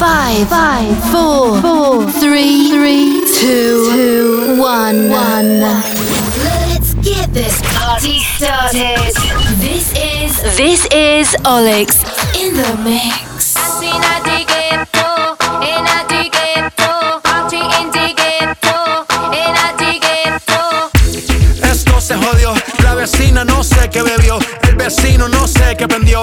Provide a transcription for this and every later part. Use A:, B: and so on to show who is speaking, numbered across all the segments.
A: Five, five, four, four, three, three, two, two, one, one. Let's get this party started. This is this is Olix in the mix.
B: Esto se jodió, la vecina no sé qué bebió, el vecino no sé qué prendió,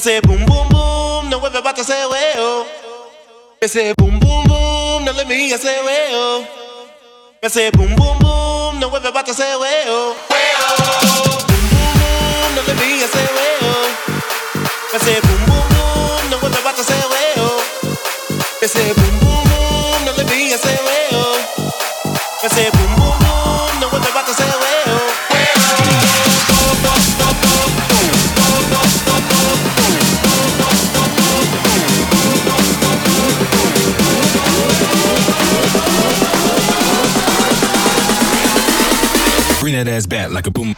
C: say boom boom boom,
D: now everybody say way I say boom boom boom, now let me hear say way I say boom boom boom, now everybody say way oh. Way oh. Boom boom boom, now let me hear say way I say boom boom boom, now everybody say way I say boom boom.
C: bad like a boom.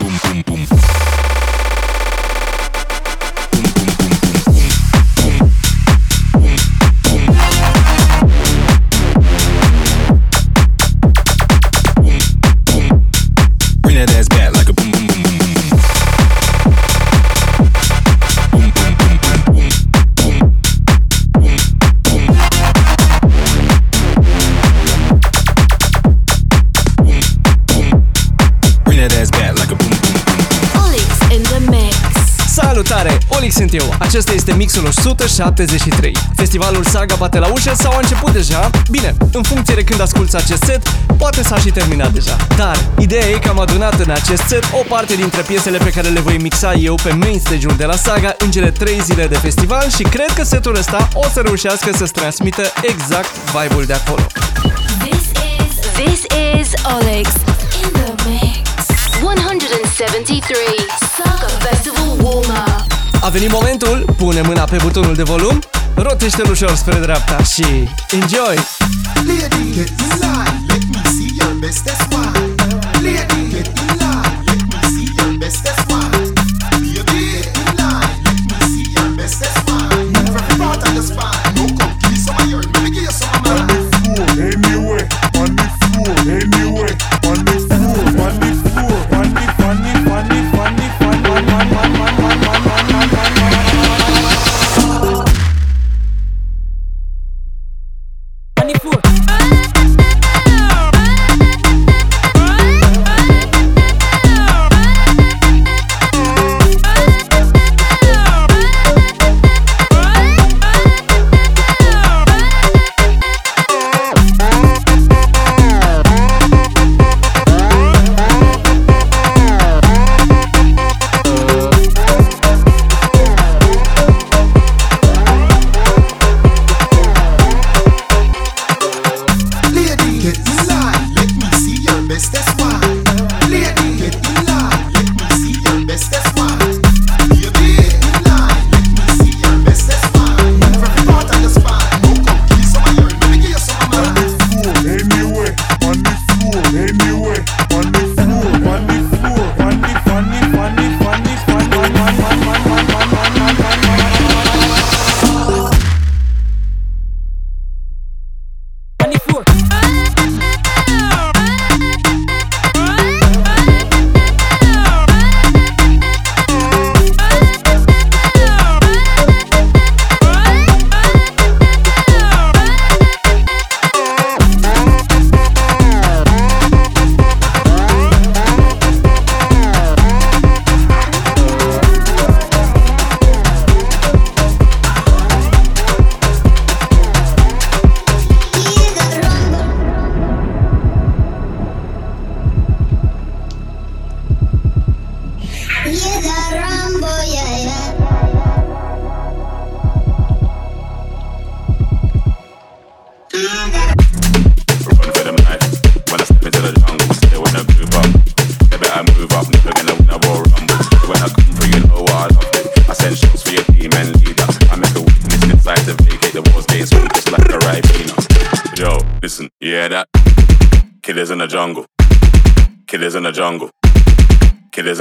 E: Acesta este mixul 173. Festivalul Saga bate la ușă sau a început deja? Bine, în funcție de când asculti acest set, poate s-a și terminat deja. Dar, ideea e că am adunat în acest set o parte dintre piesele pe care le voi mixa eu pe main stage-ul de la Saga în cele 3 zile de festival și cred că setul ăsta o să reușească să-ți transmită exact vibe-ul de acolo.
A: This is this is Olix in the mix. 173 Saga Festival warm up.
E: A venit momentul, pune mâna pe butonul de volum, rotește-l ușor spre dreapta și enjoy!
F: Lady, get in line. Let me see your bestest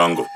G: 장국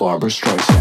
A: Barbra Streisand.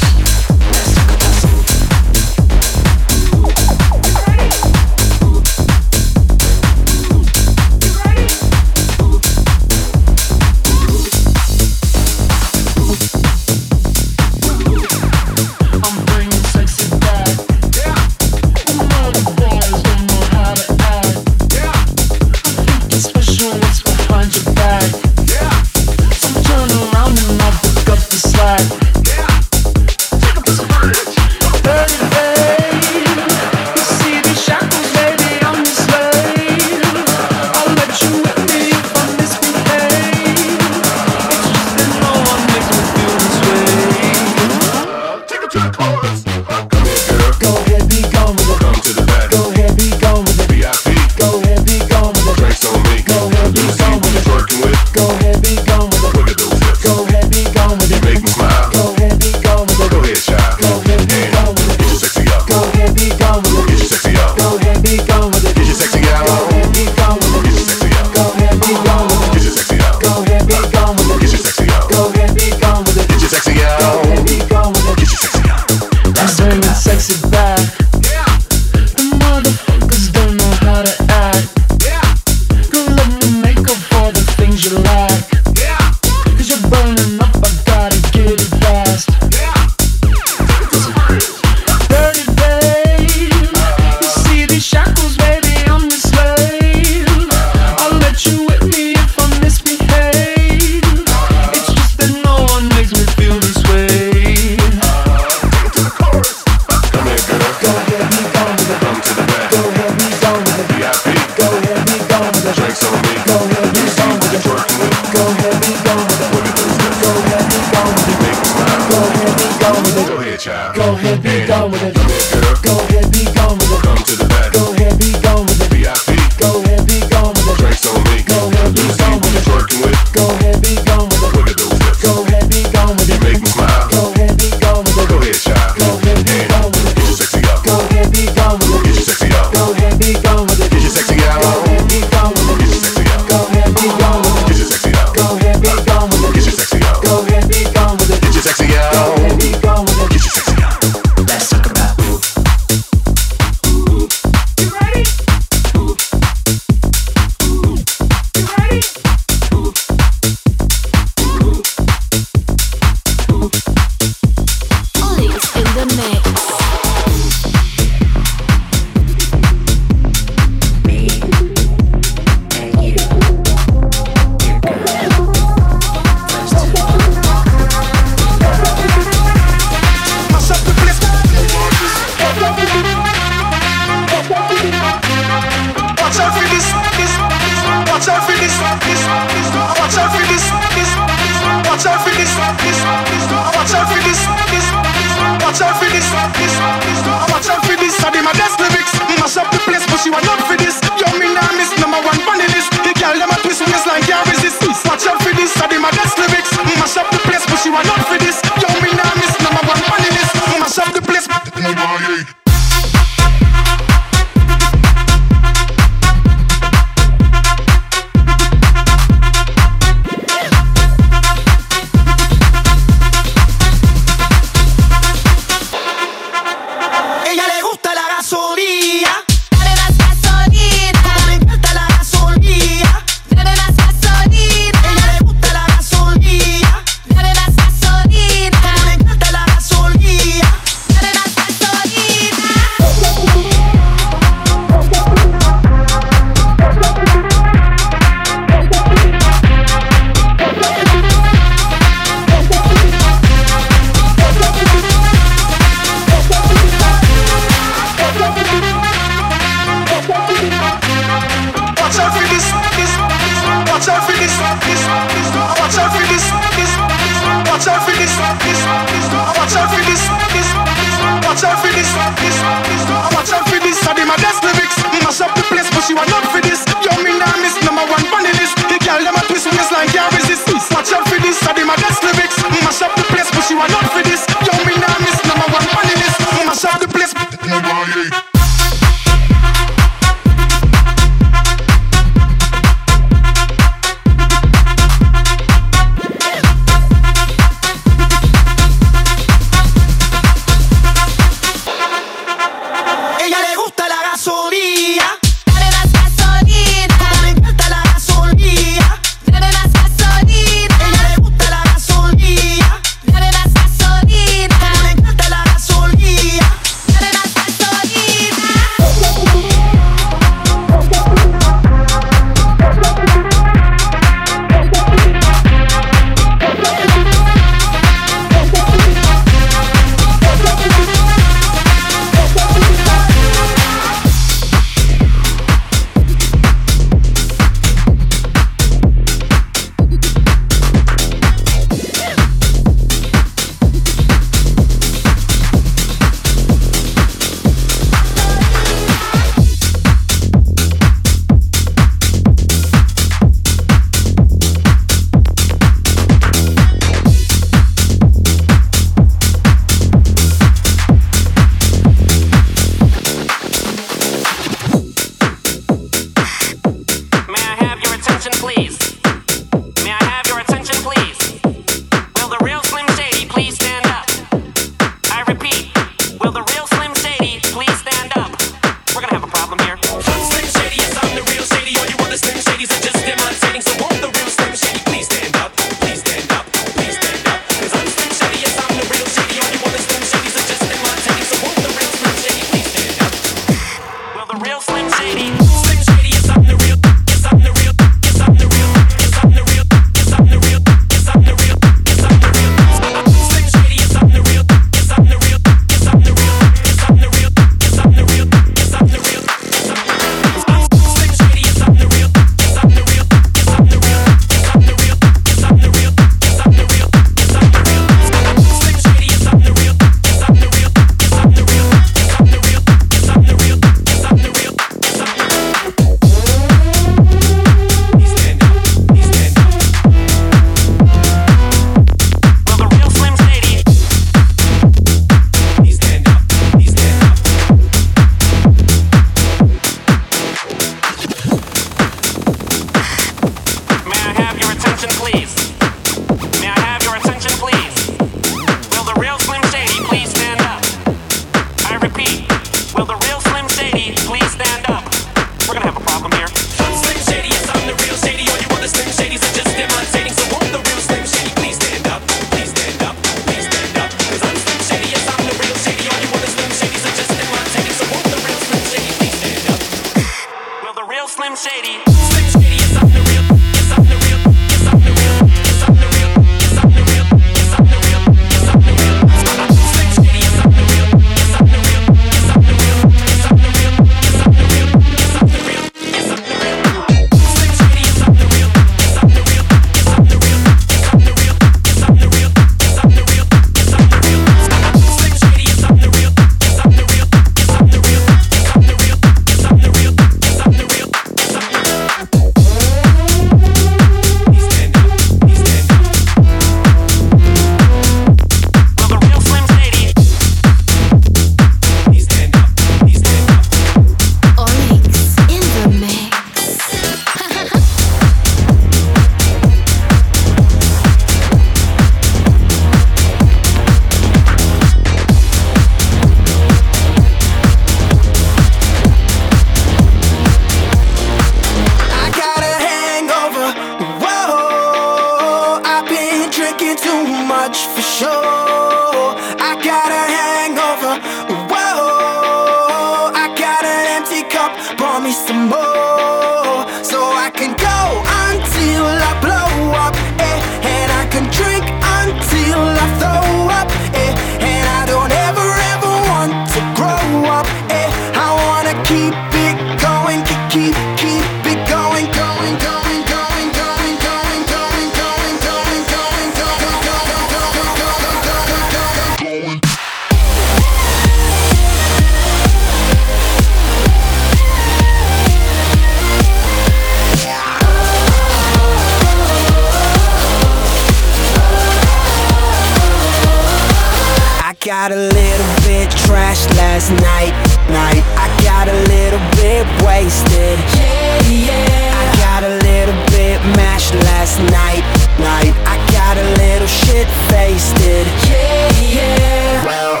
H: Little bit trashed last night. Night. I got a little bit wasted. Yeah, yeah. I got a little bit mashed last night. Night. I got a little shit faced. Yeah, yeah. Well,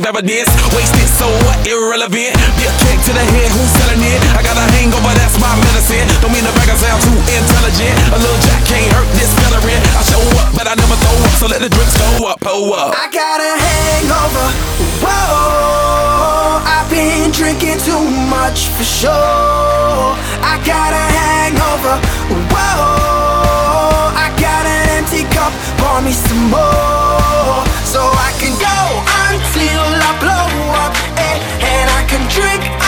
I: leave evidence. Wasted, so what? Irrelevant. Be a kick to the head, who's selling it? I got a hangover, that's my medicine. Don't mean to brag, I sound too intelligent. A little jack can't hurt this veteran. I show up, but I never throw up, so let the drinks go up, pull up.
H: I got a hangover. Whoa, I've been drinking too much for sure. I got a hangover. Whoa, I got an empty cup. Pour me some more, so I can go I blow up. Eh, and I can drink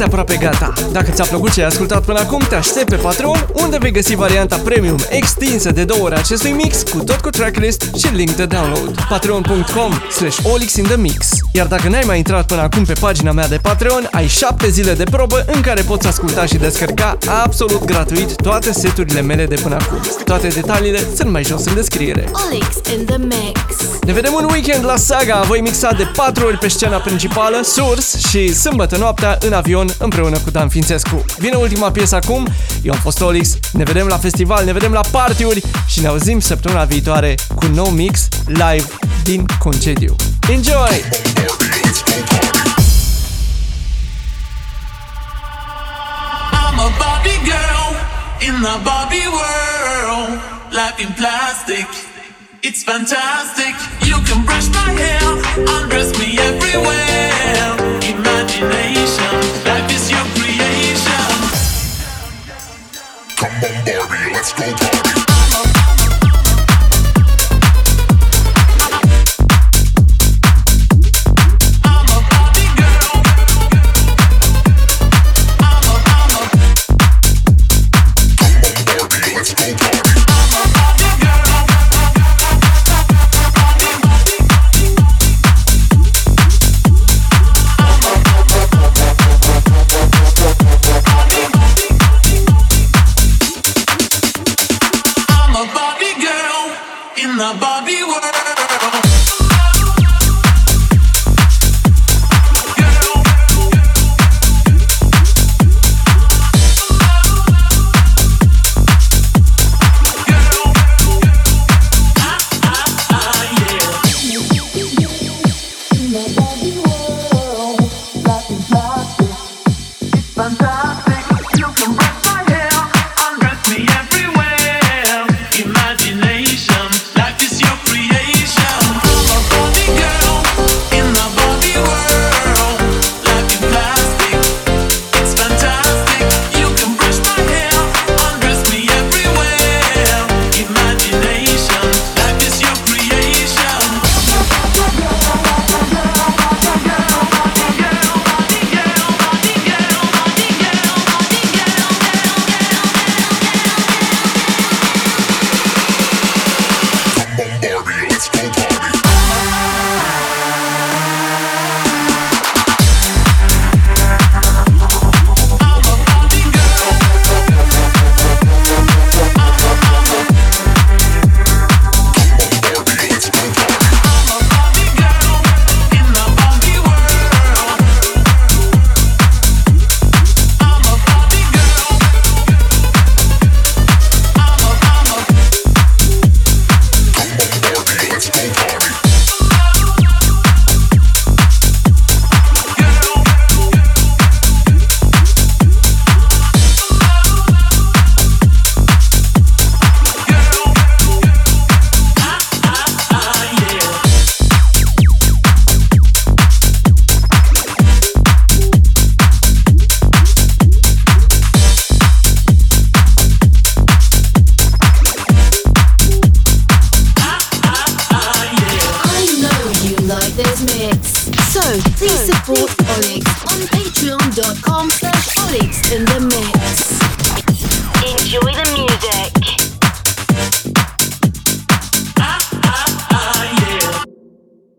E: este aproape gata. Dacă ți-a plăcut ce ai ascultat până acum, te aștept pe Patreon, unde vei găsi varianta premium extinsă de două ore acestui mix, cu tot cu tracklist și link de download. Patreon.com slash Olix in the Mix. Iar dacă n-ai mai intrat până acum pe pagina mea de Patreon, ai 7 zile de probă în care poți asculta și descărca absolut gratuit toate seturile mele de până acum. Toate detaliile sunt mai jos în descriere.
A: Olix in the mix.
E: Ne vedem un weekend la Saga, voi mixa de 4 ori pe scena principală, Surs și sâmbătă noaptea în avion împreună cu Dan Fințescu. Vine ultima piesă acum, eu am fost Olix, ne vedem la festival, ne vedem la partiuri și ne auzim săptămâna viitoare cu un nou mix live din concediu. Enjoy!
J: I'm a Barbie girl in the Barbie world. Life in plastic, it's fantastic. You can brush my hair, undress me everywhere. Imagination, life is your creation.
K: Come on, Barbie, let's go party.
J: Barbie world.